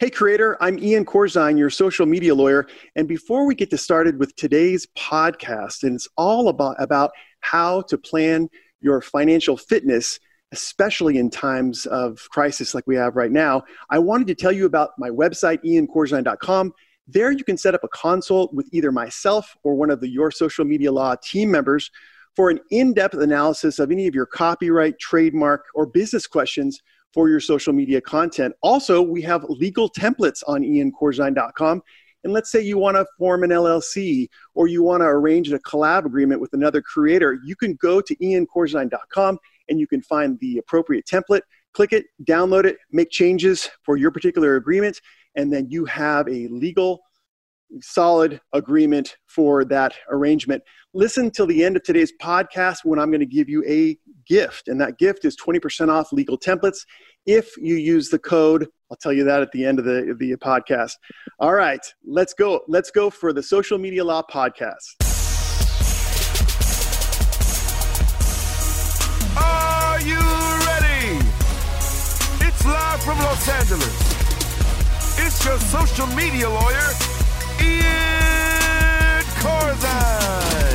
Hey, creator, I'm Ian Corzine, your social media lawyer. And before we get to started with today's podcast, and it's all about, about how to plan your financial fitness, especially in times of crisis like we have right now, I wanted to tell you about my website, iancorzine.com. There you can set up a consult with either myself or one of the Your Social Media Law team members for an in depth analysis of any of your copyright, trademark, or business questions for your social media content. Also, we have legal templates on iancorzine.com. And let's say you want to form an LLC or you want to arrange a collab agreement with another creator, you can go to iancorzine.com and you can find the appropriate template, click it, download it, make changes for your particular agreement, and then you have a legal solid agreement for that arrangement. Listen till the end of today's podcast when I'm going to give you a gift, and that gift is 20% off legal templates if you use the code. I'll tell you that at the end of the, the podcast. All right, let's go. Let's go for the Social Media Law Podcast. Are you ready? It's live from Los Angeles. It's your social media lawyer Ian Corzine.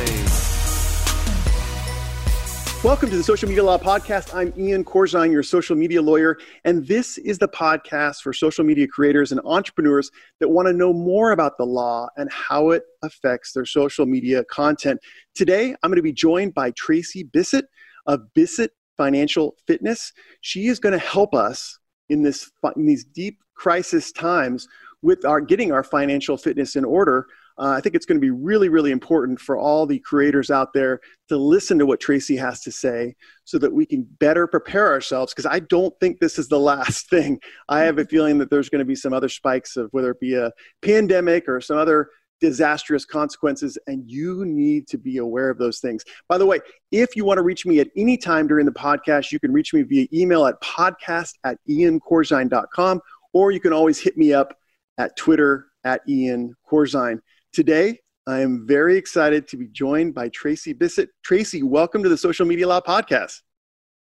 Welcome to the Social Media Law Podcast. I'm Ian Corzine, your social media lawyer, and this is the podcast for social media creators and entrepreneurs that want to know more about the law and how it affects their social media content. Today, I'm going to be joined by Tracy Bissett of Bissett Financial Fitness. She is going to help us in this in these deep crisis times with our getting our financial fitness in order. Uh, I think it's going to be really, really important for all the creators out there to listen to what Tracy has to say so that we can better prepare ourselves. Because I don't think this is the last thing. I have a feeling that there's going to be some other spikes of whether it be a pandemic or some other disastrous consequences, and you need to be aware of those things. By the way, if you want to reach me at any time during the podcast, you can reach me via email at podcast at iancorzine.com, or you can always hit me up at Twitter at Ian Corzine. Today, I am very excited to be joined by Tracy Bissett. Tracy, welcome to the Social Media Law Podcast.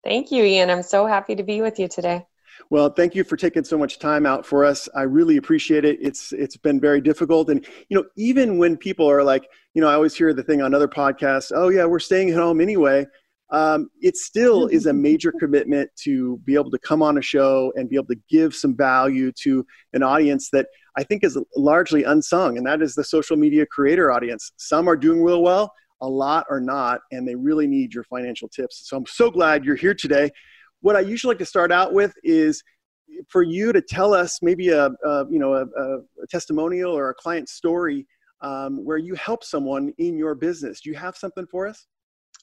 Thank you, Ian. I'm so happy to be with you today. Well, thank you for taking so much time out for us. I really appreciate it. It's it's been very difficult, and you know, even when people are like, you know, I always hear the thing on other podcasts. Oh yeah, we're staying at home anyway. Um, it still is a major commitment to be able to come on a show and be able to give some value to an audience that I think is largely unsung, and that is the social media creator audience. Some are doing real well, a lot are not, and they really need your financial tips. So I'm so glad you're here today. What I usually like to start out with is for you to tell us maybe a, a you know a, a, testimonial or a client story um, where you help someone in your business. Do you have something for us?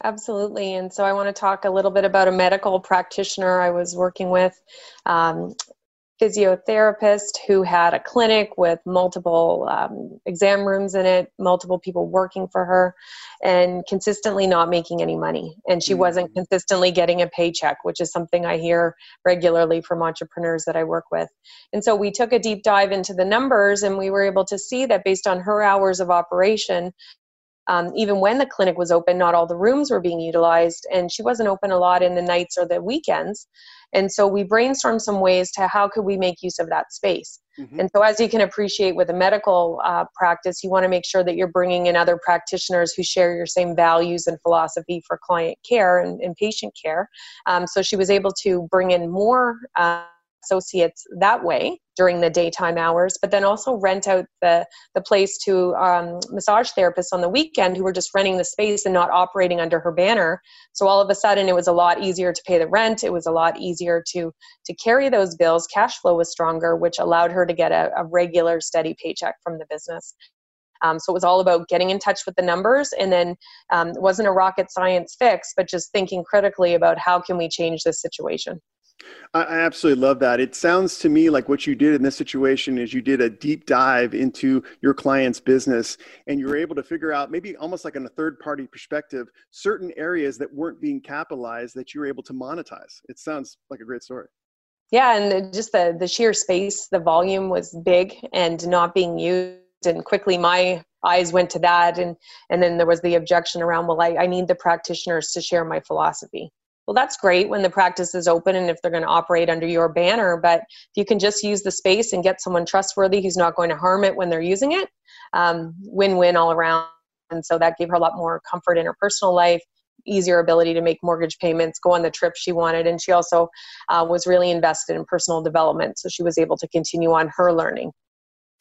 Absolutely. And so I want to talk a little bit about a medical practitioner I was working with. Um, physiotherapist who had a clinic with multiple um, exam rooms in it, multiple people working for her, and consistently not making any money. And she mm-hmm. wasn't consistently getting a paycheck, which is something I hear regularly from entrepreneurs that I work with. And so we took a deep dive into the numbers, and we were able to see that based on her hours of operation, um, even when the clinic was open, not all the rooms were being utilized, and she wasn't open a lot in the nights or the weekends. And so we brainstormed some ways to how could we make use of that space. Mm-hmm. And so, as you can appreciate with a medical uh, practice, you want to make sure that you're bringing in other practitioners who share your same values and philosophy for client care and, and patient care. Um, so she was able to bring in more. Uh, associates that way during the daytime hours, but then also rent out the, the place to um, massage therapists on the weekend who were just renting the space and not operating under her banner. So all of a sudden, it was a lot easier to pay the rent. It was a lot easier to to carry those bills. Cash flow was stronger, which allowed her to get a, a regular, steady paycheck from the business. Um, so it was all about getting in touch with the numbers, and then um, it wasn't a rocket science fix, but just thinking critically about how can we change this situation. I absolutely love that. It sounds to me like what you did in this situation is you did a deep dive into your client's business and you were able to figure out maybe almost like in a third party perspective certain areas that weren't being capitalized that you were able to monetize. It sounds like a great story. Yeah, and just the the sheer space, the volume was big and not being used and quickly my eyes went to that and and then there was the objection around well I, I need the practitioners to share my philosophy well that's great when the practice is open and if they're going to operate under your banner but if you can just use the space and get someone trustworthy who's not going to harm it when they're using it um, win-win all around. And so that gave her a lot more comfort in her personal life easier ability to make mortgage payments go on the trip she wanted and she also uh, was really invested in personal development so she was able to continue on her learning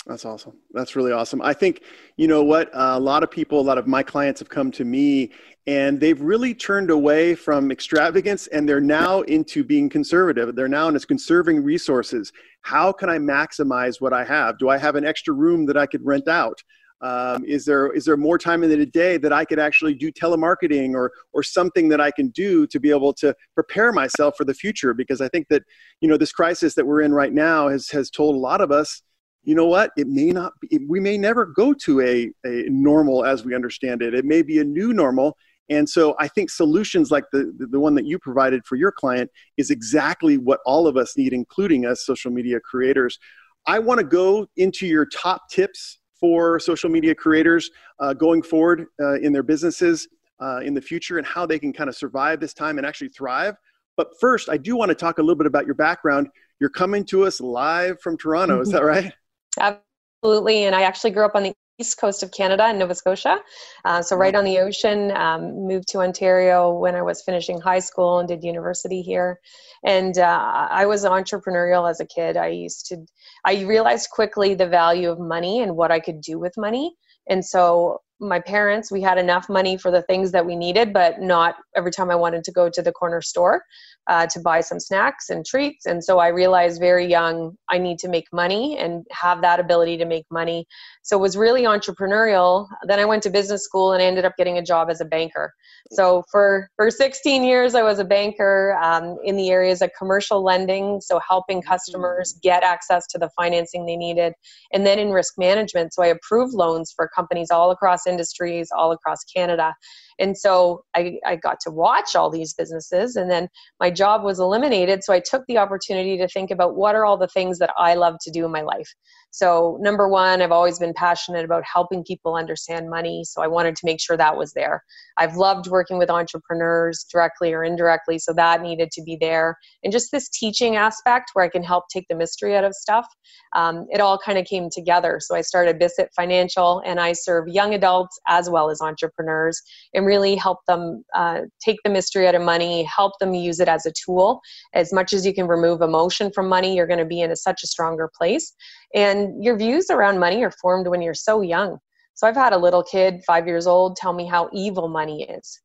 that's awesome. That's really awesome. I think, you know what, uh, a lot of people, a lot of my clients have come to me and they've really turned away from extravagance and they're now into being conservative. They're now into conserving resources. How can I maximize what I have? Do I have an extra room that I could rent out? Um, is there is there more time in the day that I could actually do telemarketing or or something that I can do to be able to prepare myself for the future? Because I think that you know this crisis that we're in right now has has told a lot of us you know what? It may not be we may never go to a, a normal as we understand it. It may be a new normal. And so i think solutions like the, the one that you provided for your client is exactly what all of us need including us social media creators. I want to go into your top tips for social media creators uh, going forward uh, in their businesses uh, in the future and how they can kind of survive this time and actually thrive. But first i do want to talk a little bit about your background. You're coming to us live from toronto is that right Absolutely. And I actually grew up on the east coast of Canada in Nova Scotia. Uh, so, right on the ocean, um, moved to Ontario when I was finishing high school and did university here. And uh, I was entrepreneurial as a kid. I used to, I realized quickly the value of money and what I could do with money. And so, my parents, we had enough money for the things that we needed, but not every time I wanted to go to the corner store uh, to buy some snacks and treats. And so I realized very young I need to make money and have that ability to make money. So it was really entrepreneurial. Then I went to business school and I ended up getting a job as a banker. So for for 16 years I was a banker um, in the areas of commercial lending, so helping customers mm. get access to the financing they needed, and then in risk management. So I approved loans for companies all across industries, all across Canada. And so I, I got to watch all these businesses, and then my job was eliminated. So I took the opportunity to think about what are all the things that I love to do in my life. So, number one, I've always been passionate about helping people understand money. So, I wanted to make sure that was there. I've loved working with entrepreneurs directly or indirectly. So, that needed to be there. And just this teaching aspect where I can help take the mystery out of stuff, um, it all kind of came together. So, I started Bissett Financial and I serve young adults as well as entrepreneurs and really help them uh, take the mystery out of money, help them use it as a tool. As much as you can remove emotion from money, you're going to be in a, such a stronger place. And your views around money are formed when you're so young. So I've had a little kid, five years old, tell me how evil money is.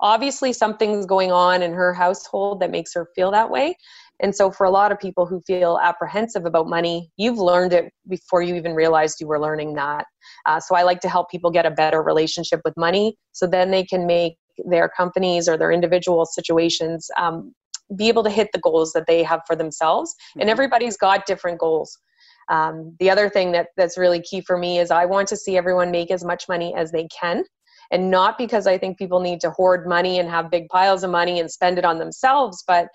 Obviously, something's going on in her household that makes her feel that way. And so, for a lot of people who feel apprehensive about money, you've learned it before you even realized you were learning that. Uh, so, I like to help people get a better relationship with money so then they can make their companies or their individual situations um, be able to hit the goals that they have for themselves. And mm-hmm. everybody's got different goals. Um, the other thing that, that's really key for me is I want to see everyone make as much money as they can. And not because I think people need to hoard money and have big piles of money and spend it on themselves, but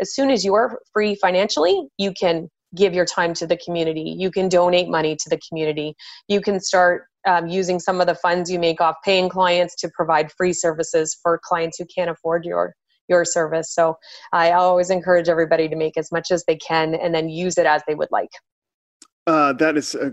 as soon as you're free financially, you can give your time to the community. You can donate money to the community. You can start um, using some of the funds you make off paying clients to provide free services for clients who can't afford your your service. So I always encourage everybody to make as much as they can and then use it as they would like. Uh, that is uh,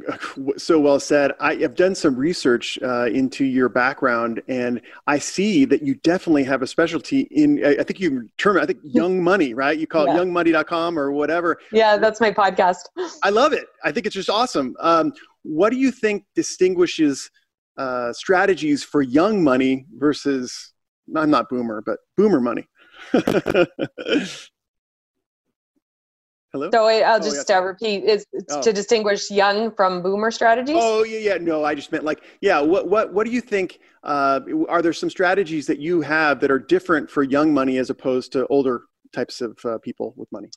so well said. I have done some research uh, into your background, and I see that you definitely have a specialty in. I think you term it. I think young money, right? You call yeah. it youngmoney.com or whatever. Yeah, that's my podcast. I love it. I think it's just awesome. Um, what do you think distinguishes uh, strategies for young money versus? I'm not boomer, but boomer money. Hello? So I'll oh, just uh, repeat is oh. to distinguish young from boomer strategies. Oh yeah, yeah. No, I just meant like yeah. What what what do you think? Uh, are there some strategies that you have that are different for young money as opposed to older types of uh, people with money?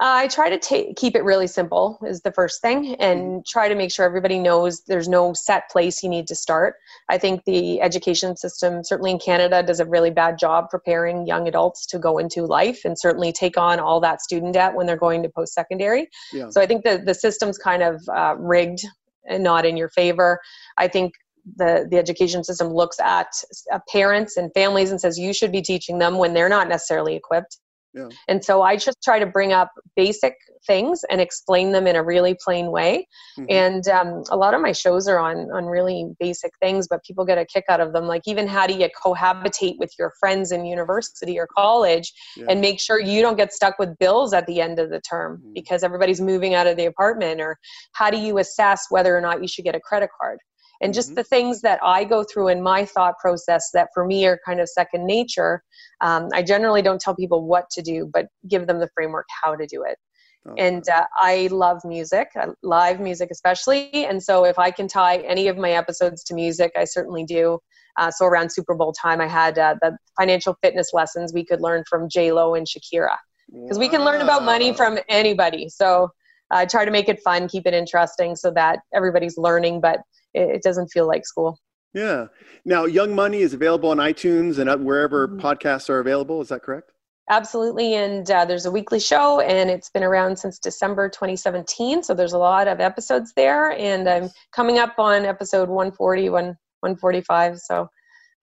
Uh, I try to take, keep it really simple is the first thing and mm-hmm. try to make sure everybody knows there's no set place you need to start. I think the education system, certainly in Canada, does a really bad job preparing young adults to go into life and certainly take on all that student debt when they're going to post secondary. Yeah. So I think the, the system's kind of uh, rigged and not in your favor. I think the the education system looks at uh, parents and families and says you should be teaching them when they're not necessarily equipped yeah. And so I just try to bring up basic things and explain them in a really plain way. Mm-hmm. And um, a lot of my shows are on on really basic things, but people get a kick out of them. Like even how do you cohabitate with your friends in university or college, yeah. and make sure you don't get stuck with bills at the end of the term mm-hmm. because everybody's moving out of the apartment. Or how do you assess whether or not you should get a credit card? And just mm-hmm. the things that I go through in my thought process that for me are kind of second nature. Um, I generally don't tell people what to do, but give them the framework how to do it. Okay. And uh, I love music, uh, live music especially. And so if I can tie any of my episodes to music, I certainly do. Uh, so around Super Bowl time, I had uh, the financial fitness lessons we could learn from J Lo and Shakira because wow. we can learn about money from anybody. So I try to make it fun, keep it interesting, so that everybody's learning, but it, it doesn't feel like school. Yeah. Now, Young Money is available on iTunes and wherever mm-hmm. podcasts are available. Is that correct? Absolutely. And uh, there's a weekly show, and it's been around since December 2017. So there's a lot of episodes there. And I'm coming up on episode 140, 145. So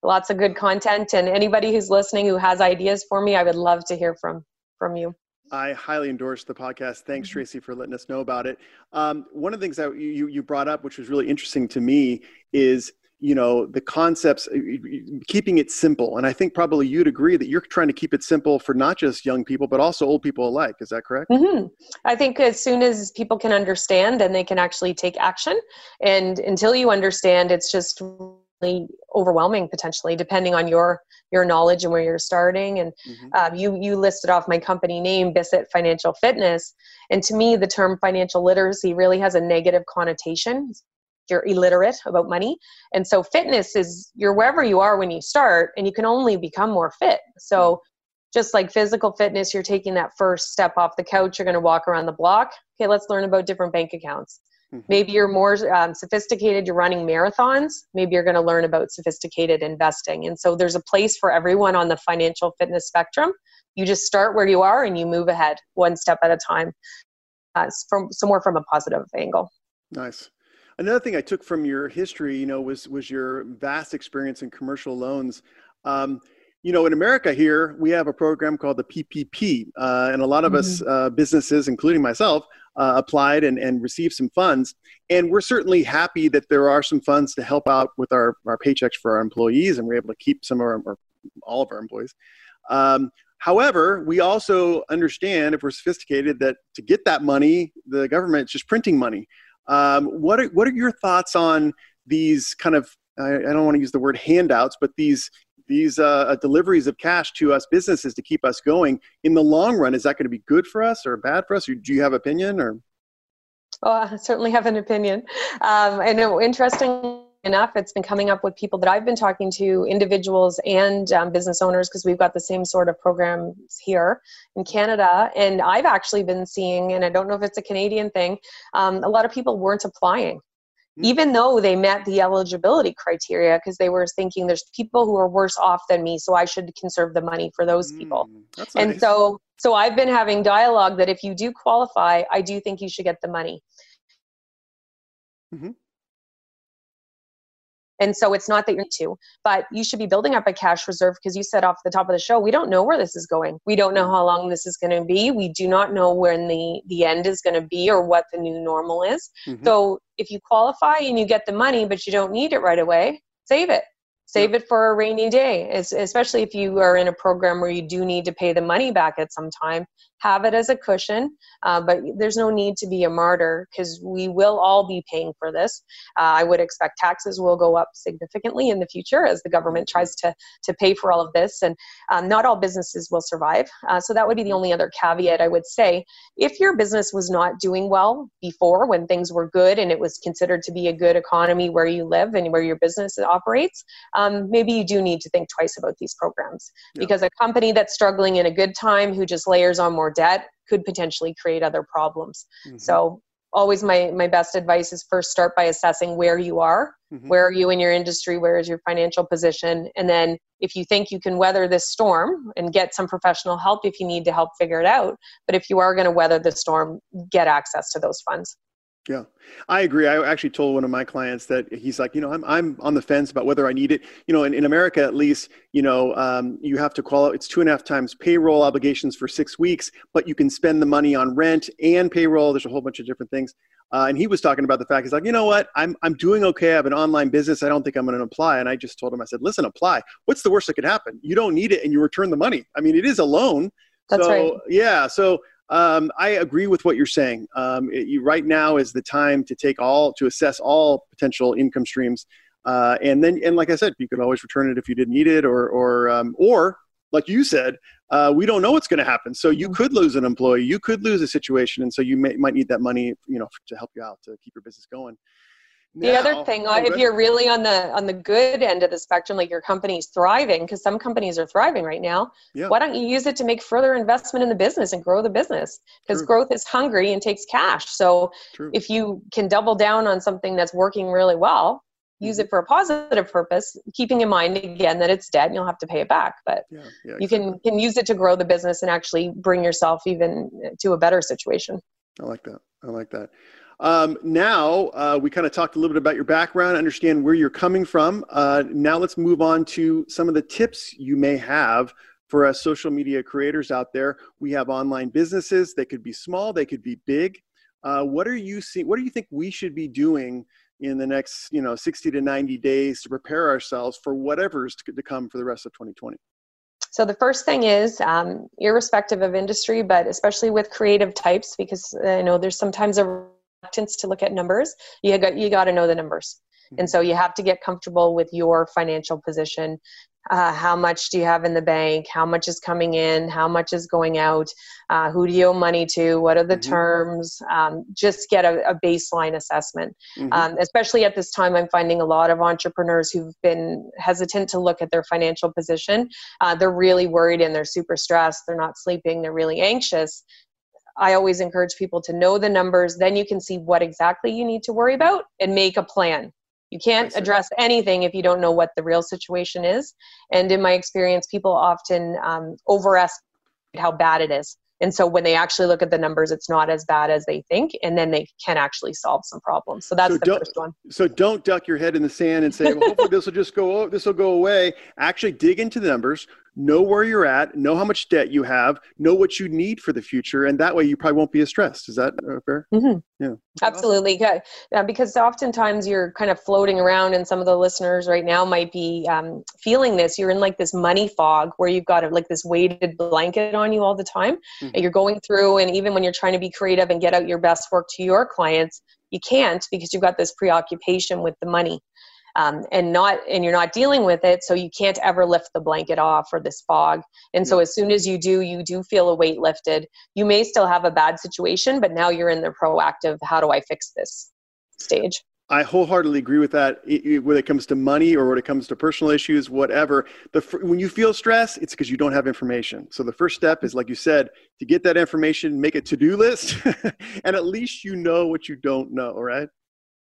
lots of good content. And anybody who's listening who has ideas for me, I would love to hear from from you. I highly endorse the podcast. Thanks, mm-hmm. Tracy, for letting us know about it. Um, one of the things that you, you brought up, which was really interesting to me, is you know the concepts uh, keeping it simple and i think probably you'd agree that you're trying to keep it simple for not just young people but also old people alike is that correct mm-hmm. i think as soon as people can understand then they can actually take action and until you understand it's just overwhelming potentially depending on your your knowledge and where you're starting. And mm-hmm. um, you you listed off my company name Bissett Financial Fitness. And to me the term financial literacy really has a negative connotation. You're illiterate about money. And so fitness is you're wherever you are when you start and you can only become more fit. So mm-hmm. just like physical fitness you're taking that first step off the couch you're going to walk around the block. Okay let's learn about different bank accounts mm-hmm. maybe you're more um, sophisticated you're running marathons. Maybe you're going to learn about sophisticated investing. And so there's a place for everyone on the financial fitness spectrum. You just start where you are and you move ahead one step at a time. Uh, from somewhere from a positive angle. Nice. Another thing I took from your history, you know, was was your vast experience in commercial loans. Um, you know, in America here, we have a program called the PPP, uh, and a lot of mm-hmm. us uh, businesses, including myself, uh, applied and, and received some funds. And we're certainly happy that there are some funds to help out with our, our paychecks for our employees, and we're able to keep some of our, or all of our employees. Um, however, we also understand, if we're sophisticated, that to get that money, the government is just printing money. Um, what are what are your thoughts on these kind of I don't want to use the word handouts, but these these uh, uh, deliveries of cash to us businesses to keep us going in the long run? Is that going to be good for us or bad for us? Or do you have an opinion or? Oh, I certainly have an opinion. Um, I know interesting enough, it's been coming up with people that I've been talking to, individuals and um, business owners, because we've got the same sort of programs here in Canada. And I've actually been seeing, and I don't know if it's a Canadian thing, um, a lot of people weren't applying. Mm-hmm. Even though they met the eligibility criteria, because they were thinking there's people who are worse off than me, so I should conserve the money for those people. Mm, and nice. so, so I've been having dialogue that if you do qualify, I do think you should get the money. Mm-hmm. And so it's not that you're to, but you should be building up a cash reserve because you said off the top of the show, we don't know where this is going. We don't know how long this is going to be. We do not know when the, the end is going to be or what the new normal is. Mm-hmm. So if you qualify and you get the money, but you don't need it right away, save it save it for a rainy day especially if you are in a program where you do need to pay the money back at some time have it as a cushion uh, but there's no need to be a martyr because we will all be paying for this. Uh, i would expect taxes will go up significantly in the future as the government tries to to pay for all of this and um, not all businesses will survive. Uh, so that would be the only other caveat i would say. If your business was not doing well before when things were good and it was considered to be a good economy where you live and where your business operates um, maybe you do need to think twice about these programs. Yeah. because a company that's struggling in a good time who just layers on more debt could potentially create other problems. Mm-hmm. So always my my best advice is first start by assessing where you are mm-hmm. where are you in your industry where is your financial position and then if you think you can weather this storm and get some professional help if you need to help figure it out but if you are going to weather the storm get access to those funds Yeah, I agree. I actually told one of my clients that he's like, you know, I'm I'm on the fence about whether I need it. You know, in, in America at least, you know, um, you have to qualify. It's two and a half times payroll obligations for six weeks, but you can spend the money on rent and payroll. There's a whole bunch of different things. Uh, and he was talking about the fact he's like, you know what, I'm I'm doing okay. I have an online business. I don't think I'm going to apply. And I just told him, I said, listen, apply. What's the worst that could happen? You don't need it, and you return the money. I mean, it is a loan. That's so, right. Yeah. So um, I agree with what you're saying. Um, it, you, right now is the time to take all to assess all potential income streams, uh, and then and like I said, you could always return it if you didn't need it, or or um, or like you said, uh, we don't know what's going to happen. So you mm-hmm. could lose an employee, you could lose a situation, and so you may, might need that money, you know, to help you out to keep your business going. The other thing, oh, if you're really on the on the good end of the spectrum, like your company's thriving, because some companies are thriving right now, yeah. why don't you use it to make further investment in the business and grow the business? Because growth is hungry and takes cash. So True. if you can double down on something that's working really well, use mm-hmm. it for a positive purpose, keeping in mind again that it's debt and you'll have to pay it back. But yeah, yeah, you can can use it to grow the business and actually bring yourself even to a better situation. I like that. I like that. Um, now uh, we kind of talked a little bit about your background, understand where you're coming from. Uh, now let's move on to some of the tips you may have for us social media creators out there. We have online businesses. They could be small, they could be big. Uh, what are you seeing? What do you think we should be doing in the next, you know, 60 to 90 days to prepare ourselves for whatever's to, to come for the rest of 2020? So the first thing is, um, irrespective of industry, but especially with creative types, because I know there's sometimes a reluctance to look at numbers you got you got to know the numbers. And so you have to get comfortable with your financial position uh, how much do you have in the bank? How much is coming in? How much is going out? Uh, who do you owe money to? What are the mm-hmm. terms? Um, just get a, a baseline assessment. Mm-hmm. um, especially at this time i'm finding a lot of entrepreneurs who've been hesitant to look at their financial position. Uh, they're really worried and they're super stressed. They're not sleeping. They're really anxious. I always encourage people to know the numbers. Then you can see what exactly you need to worry about and make a plan. You can't address anything if you don't know what the real situation is. And in my experience, people often um, overestimate how bad it is. And so when they actually look at the numbers, it's not as bad as they think, and then they can actually solve some problems. So that's so the first one. So don't duck your head in the sand and say, well, hopefully this will just go, this will go away. Actually dig into the numbers, know where you're at, know how much debt you have, know what you need for the future, and that way you probably won't be as stressed. Is that uh, fair? Mm-hmm. Yeah, absolutely. Good. Yeah, because oftentimes you're kind of floating around, and some of the listeners right now might be um, feeling this. You're in like this money fog where you've got a, like this weighted blanket on you all the time, mm-hmm. and you're going through, and even when you're trying to be creative and get out your best work to your clients, you can't because you've got this preoccupation with the money um, and not and you're not dealing with it so you can't ever lift the blanket off or this fog and so as soon as you do you do feel a weight lifted you may still have a bad situation but now you're in the proactive how do i fix this stage I wholeheartedly agree with that. when it comes to money or when it comes to personal issues, whatever, the when you feel stress, it's because you don't have information. So the first step is, like you said, to get that information, make a to-do list, and at least you know what you don't know. Right?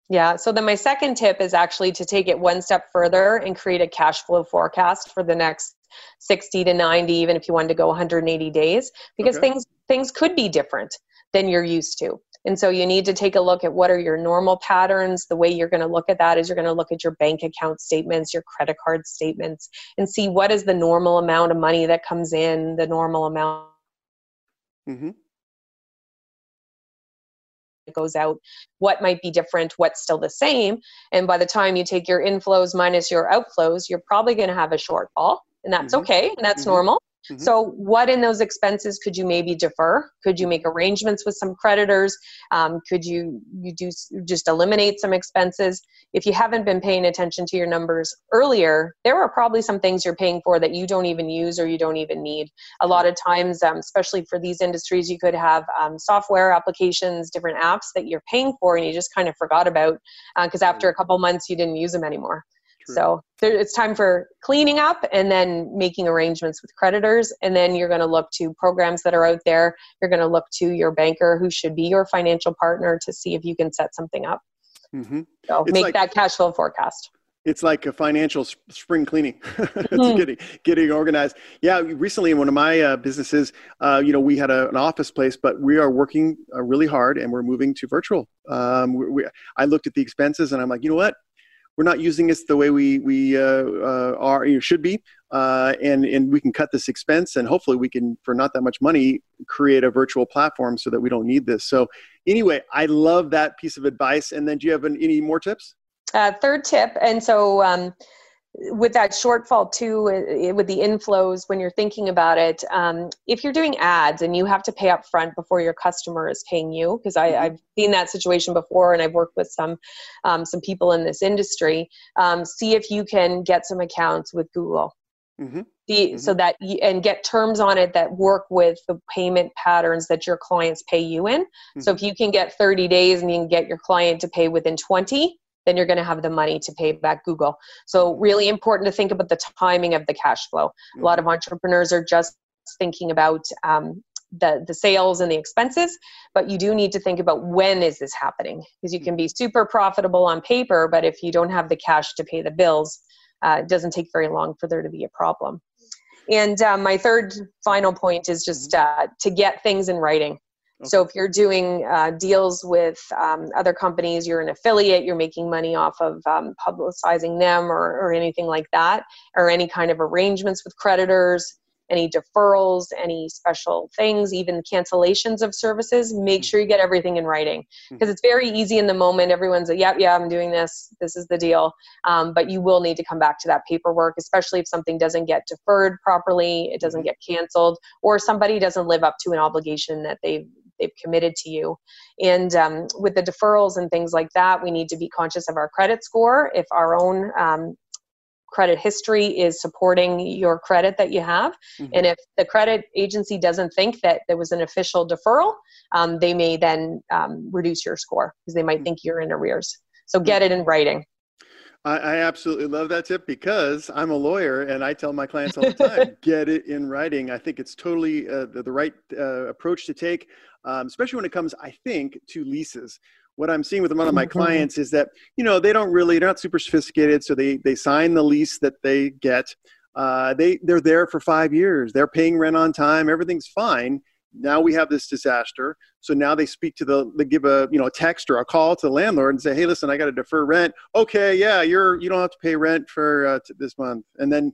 Yeah. So then my second tip is actually to take it one step further and create a cash flow forecast for the next 60 to 90, even if you wanted to go 180 days, because okay. things things could be different than you're used to. And so you need to take a look at what are your normal patterns. The way you're going to look at that is you're going to look at your bank account statements, your credit card statements, and see what is the normal amount of money that comes in, the normal amount. Mm-hmm goes out, what might be different, what's still the same. And by the time you take your inflows minus your outflows, you're probably going to have a shortfall. And that's mm-hmm. okay, and that's mm-hmm. normal. Mm-hmm. So, what in those expenses could you maybe defer? Could you make arrangements with some creditors? Um, could you you do just eliminate some expenses? If you haven't been paying attention to your numbers earlier, there are probably some things you're paying for that you don't even use or you don't even need. A lot of times, um, especially for these industries, you could have um, software applications, different apps that you're paying for, and you just kind of forgot about because uh, after a couple months you didn't use them anymore. So there, it's time for cleaning up and then making arrangements with creditors. And then you're going to look to programs that are out there. You're going to look to your banker, who should be your financial partner, to see if you can set something up. Mm-hmm. So it's make like, that cash flow forecast. it's like a financial spring cleaning mm-hmm. getting getting organized yeah recently in one of my uh, businesses uh, you know we had a, an office place but we are working uh, really hard and we're moving to virtual um, we, we, i looked at the expenses and i'm like you know what we're not using this the way we we uh, uh, are you should be uh, and and we can cut this expense and hopefully we can for not that much money create a virtual platform so that we don't need this. So anyway i love that piece of advice. And then do you have any more tips? Uh, third tip, and so um, with that shortfall too, with the inflows, when you're thinking about it, um, if you're doing ads and you have to pay up front before your customer is paying you, because mm-hmm. I've seen that situation before, and I've worked with some um, some people in this industry. Um, see if you can get some accounts with Google. Mm-hmm. The, mm-hmm. so that you, and get terms on it that work with the payment patterns that your clients pay you in. Mm-hmm. So if you can get 30 days and you can get your client to pay within 20, then you're going to have the money to pay back Google. So, really important to think about the timing of the cash flow. A lot of entrepreneurs are just thinking about um, the the sales and the expenses but you do need to think about when is this happening because you can be super profitable on paper but if you don't have the cash to pay the bills uh, it doesn't take very long for there to be a problem and uh, my third final point is just uh, to get things in writing Okay. So if you're doing uh, deals with um, other companies, you're an affiliate, you're making money off of um, publicizing them or, or anything like that, or any kind of arrangements with creditors, any deferrals, any special things, even cancellations of services, make sure you get everything in writing. Because hmm. it's very easy in the moment. Everyone's like, yep, yeah, I'm doing this. This is the deal. Um, but you will need to come back to that paperwork, especially if something doesn't get deferred properly, it doesn't mm-hmm. get canceled, or somebody doesn't live up to an obligation that they've they've committed to you. And um, with the deferrals and things like that, we need to be conscious of our credit score. If our own um, credit history is supporting your credit that you have. Mm-hmm. And if the credit agency doesn't think that there was an official deferral, um, they may then um, reduce your score because they might mm-hmm. think you're in arrears. So get it in writing. I, I, absolutely love that tip because I'm a lawyer and I tell my clients all the time get it in writing. I think it's totally uh, the, the, right uh, approach to take, um, especially when it comes, I think, to leases. What I'm seeing with one of my mm-hmm. clients is that you know they don't really they're not super sophisticated, so they they sign the lease that they get. Uh, they they're there for five years. They're paying rent on time. Everything's fine now we have this disaster. So now they speak to the they give a you know a text or a call to the landlord and say hey listen i got to defer rent. Okay yeah you're you don't have to pay rent for uh, this month. And then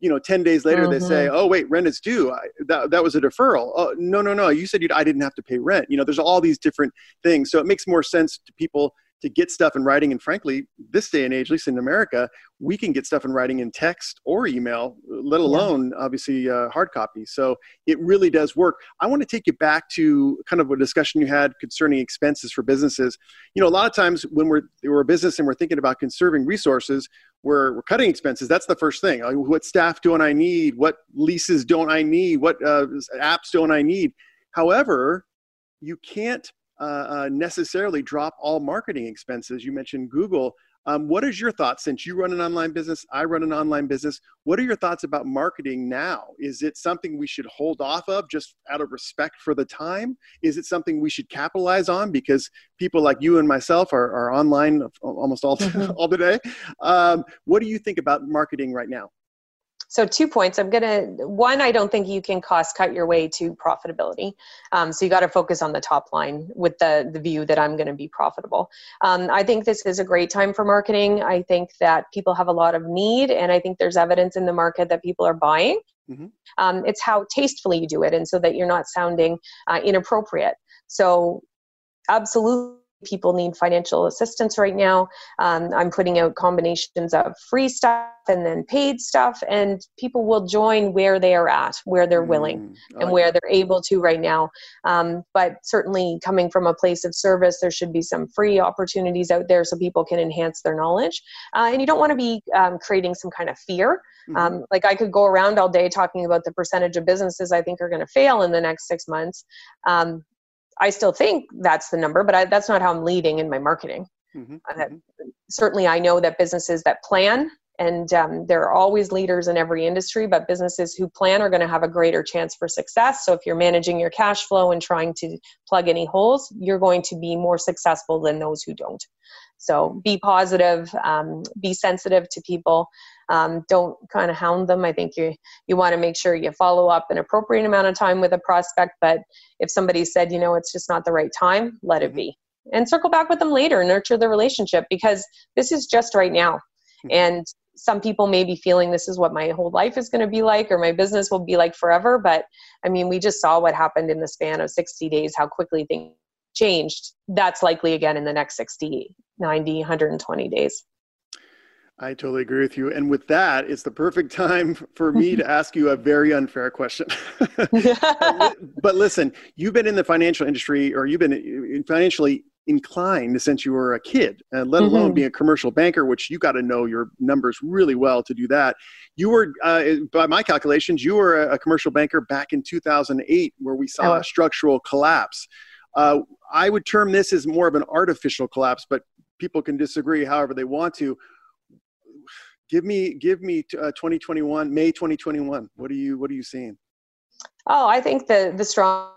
you know 10 days later mm-hmm. they say mm-hmm. oh wait rent is due. I, that, that was a deferral. Oh no no no. You said you i didn't have to pay rent. You know there's all these different things. So it makes more sense to people to get stuff in writing. And frankly, this day and age, at least in America, we can get stuff in writing in text or email, let alone yeah. obviously uh, hard copy. So it really does work. I want to take you back to kind of a discussion you had concerning expenses for businesses. You know, a lot of times when we're, we're a business and we're thinking about conserving resources, we're, we're cutting expenses. That's the first thing. Like, what staff don't I need? What leases don't I need? What uh, apps don't I need? However, you can't uh, uh, necessarily drop all marketing expenses. You mentioned Google. Um, what is your thoughts since you run an online business? I run an online business. What are your thoughts about marketing now? Is it something we should hold off of just out of respect for the time? Is it something we should capitalize on because people like you and myself are, are online almost all, mm-hmm. all the day? Um, what do you think about marketing right now? So two points. I'm gonna one i don't think you can cost cut your way to profitability. Um, so you got to focus on the top line with the the view that i'm going to be profitable. Um, i think this is a great time for marketing. I think that people have a lot of need and i think there's evidence in the market that people are buying. Mm-hmm. um, it's how tastefully you do it and so that you're not sounding uh, inappropriate. So absolutely people need financial assistance right now. Um, I'm putting out combinations of free stuff and then paid stuff, and people will join where they are at, where they're willing, mm, and where they're able to right now. Um, but certainly, coming from a place of service, there should be some free opportunities out there so people can enhance their knowledge. Uh, and you don't want to be um, creating some kind of fear. Mm-hmm. Um, like I could go around all day talking about the percentage of businesses I think are going to fail in the next six months. Um, I still think that's the number, but I, that's not how I'm leading in my marketing. Mm-hmm, mm-hmm. Certainly, I know that businesses that plan and um, there are always leaders in every industry but businesses who plan are going to have a greater chance for success so if you're managing your cash flow and trying to plug any holes you're going to be more successful than those who don't so be positive um, be sensitive to people um, don't kind of hound them. I think you you want to make sure you follow up an appropriate amount of time with a prospect but if somebody said you know it's just not the right time let it mm-hmm. be. And circle back with them later nurture the relationship because this is just right now. Mm-hmm. and some people may be feeling this is what my whole life is going to be like or my business will be like forever but i mean we just saw what happened in the span of 60 days how quickly things changed. That's likely again in the next 60 90 120 days I totally agree with you. And with that, it's the perfect time for me to ask you a very unfair question. but listen, you've been in the financial industry or you've been financially inclined since you were a kid, uh, let alone mm-hmm. being a commercial banker, which you got to know your numbers really well to do that. You were, uh, by my calculations, you were a, commercial banker back in 2008, where we saw oh. a structural collapse. Uh, I would term this as more of an artificial collapse, but people can disagree however they want to. Give me, give me uh, 2021, May 2021. What are you, what are you seeing? Oh, I think the the strong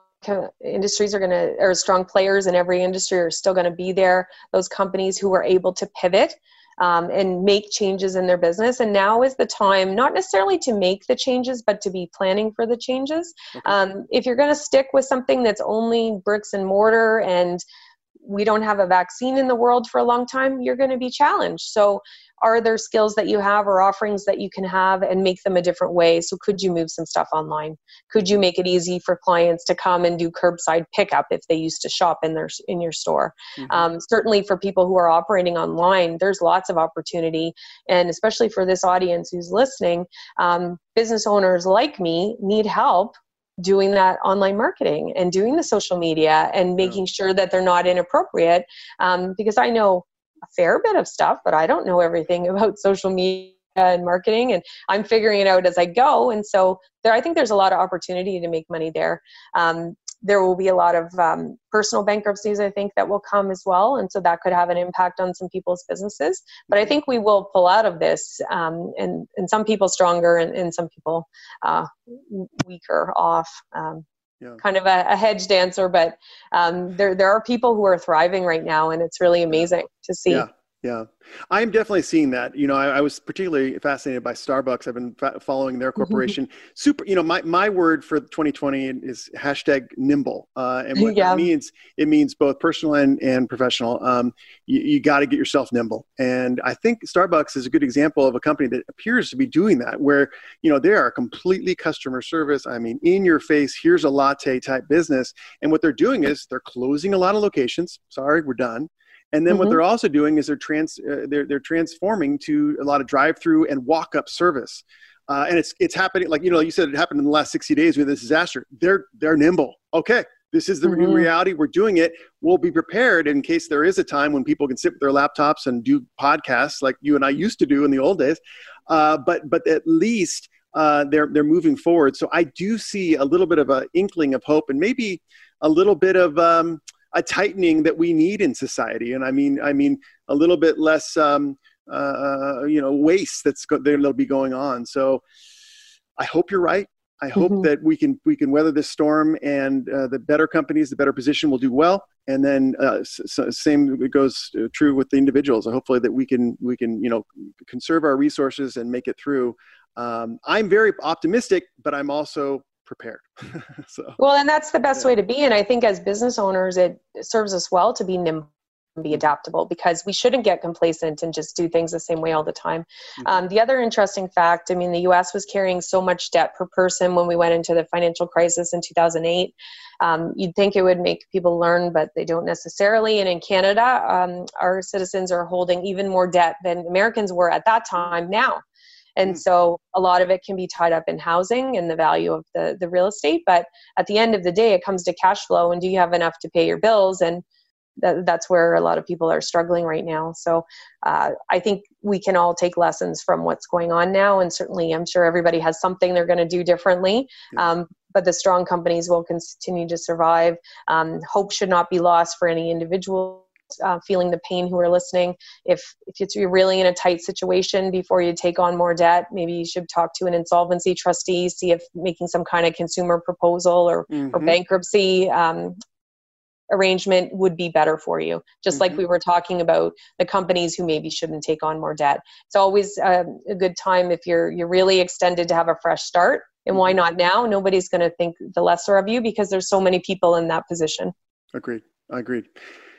industries are going to or strong players in every industry are still going to be there those companies who are able to pivot um, and make changes in their business and now is the time not necessarily to make the changes but to be planning for the changes okay. um, if you're going to stick with something that's only bricks and mortar and we don't have a vaccine in the world for a long time you're going to be challenged. So are there skills that you have or offerings that you can have and make them a different way? So could you move some stuff online? Could you make it easy for clients to come and do curbside pickup if they used to shop in their in your store? Mm-hmm. um, certainly for people who are operating online there's lots of opportunity. And especially for this audience who's listening um, business owners like me need help doing that online marketing and doing the social media and making yeah. sure that they're not inappropriate. Um, because i know a fair bit of stuff, but I don't know everything about social media and marketing and i'm figuring it out as i go. And so there i think there's a lot of opportunity to make money there. Um, there will be a lot of um, personal bankruptcies i think that will come as well and so that could have an impact on some people's businesses but i think we will pull out of this um, and, and some people stronger and, and some people uh, weaker off um, yeah. kind of a, a, hedge dancer, but um, there there are people who are thriving right now, and it's really amazing to see. Yeah. Yeah, I'm definitely seeing that. You know, I, I was particularly fascinated by Starbucks. I've been fa- following their mm-hmm. corporation. Super. You know, my, my word for 2020 is hashtag nimble, uh, and what yeah. that means it means both personal and, and professional. Um, you, you got to get yourself nimble, and I think Starbucks is a good example of a company that appears to be doing that. Where you know they are completely customer service. I mean, in your face. Here's a latte type business, and what they're doing is they're closing a lot of locations. Sorry, we're done and then mm-hmm. what they're also doing is they're trans uh, they're they're transforming to a lot of drive through and walk up service. Uh, and it's it's happening like you know you said it happened in the last 60 days with this disaster. They're they're nimble. Okay, this is the mm-hmm. new reality. We're doing it. We'll be prepared in case there is a time when people can sit with their laptops and do podcasts like you and I used to do in the old days. Uh, but but at least uh, they're they're moving forward. So I do see a little bit of an inkling of hope and maybe a little bit of um, a tightening that we need in society. And I mean, I mean, a little bit less, um, uh, you know, waste that's go- that'll be going on. So I hope you're right. I hope mm-hmm. that we can we can weather this storm, and uh, the better companies, the better position, will do well. And then uh, same goes uh, true with the individuals. Hopefully, that we can we can you know conserve our resources and make it through. Um, I'm very optimistic, but I'm also prepared. so well, and that's the best yeah. way to be. And I think as business owners, it serves us well to be nimble be adaptable because we shouldn't get complacent and just do things the same way all the time. Mm-hmm. Um, the other interesting fact I mean, the US was carrying so much debt per person when we went into the financial crisis in 2008. Um, you'd think it would make people learn, but they don't necessarily. And in Canada, um, our citizens are holding even more debt than Americans were at that time now and mm. so a lot of it can be tied up in housing and the value of the the real estate but at the end of the day it comes to cash flow and do you have enough to pay your bills? And that, that's where a lot of people are struggling right now. So uh, i think we can all take lessons from what's going on now and certainly i'm sure everybody has something they're going to do differently. Um, but the strong companies will continue to survive. Um, hope should not be lost for any individual uh, feeling the pain who are listening. If if you're really in a tight situation before you take on more debt, maybe you should talk to an insolvency trustee, see if making some kind of consumer proposal or, mm-hmm. or bankruptcy um, arrangement would be better for you. Just mm-hmm. like we were talking about the companies who maybe shouldn't take on more debt. It's always uh, a good time if you're you're really extended to have a fresh start. And why mm-hmm. not now? Nobody's going to think the lesser of you because there's so many people in that position. Agreed. I agreed.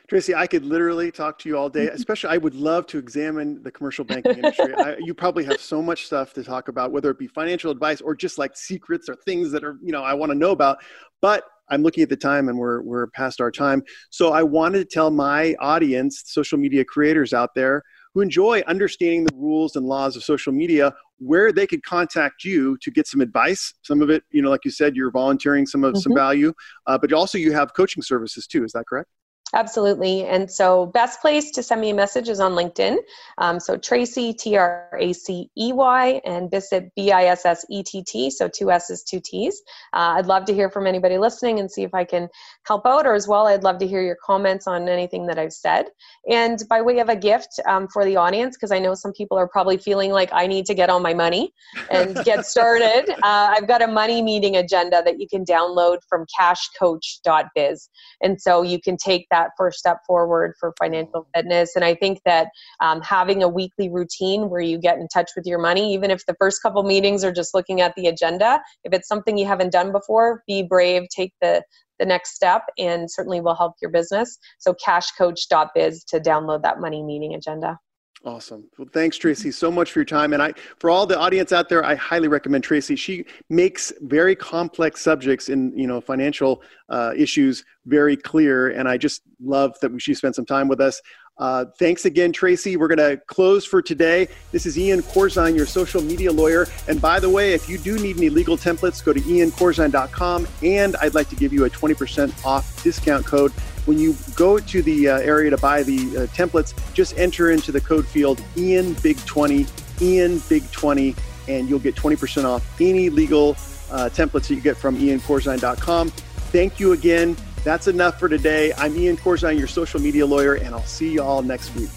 Tracy, I could literally talk to you all day. Especially, I would love to examine the commercial banking industry. I, you probably have so much stuff to talk about, whether it be financial advice or just like secrets or things that are, you know, I want to know about. But I'm looking at the time and we're, we're past our time. So I wanted to tell my audience, social media creators out there who enjoy understanding the rules and laws of social media, where they could contact you to get some advice. Some of it, you know, like you said, you're volunteering some of mm-hmm. some value, uh, but also you have coaching services too. Is that correct? Absolutely. And so, best place to send me a message is on LinkedIn. Um, so, Tracey, T R A C E Y, and Bissett, B I S S E T T. So, two S's, two T's. Uh, I'd love to hear from anybody listening and see if I can help out, or as well, I'd love to hear your comments on anything that I've said. And by way of a gift um, for the audience, because I know some people are probably feeling like I need to get on my money and get started, uh, I've got a money meeting agenda that you can download from cashcoach.biz. And so, you can take that that first step forward for financial fitness. And I think that um, having a weekly routine where you get in touch with your money, even if the first couple meetings are just looking at the agenda, if it's something you haven't done before, be brave, take the the next step and certainly will help your business. So cashcoach.biz to download that money meeting agenda. Awesome. Well, thanks, Tracey, so much for your time. And I, for all the audience out there, I highly recommend Tracey. She makes very complex subjects in you know financial uh, issues very clear, and I just love that she spent some time with us. Uh, thanks again, Tracey. We're going to close for today. This is Ian Corzine, your social media lawyer. And by the way, if you do need any legal templates, go to iancorzine.com. And I'd like to give you a 20% off discount code when you go to the uh, area to buy the uh, templates, just enter into the code field Ian Big 20, Ian Big 20, and you'll get 20% off any legal uh, templates that you get from iancorzine.com. Thank you again. That's enough for today. I'm Ian Corzine, your social media lawyer, and I'll see you all next week.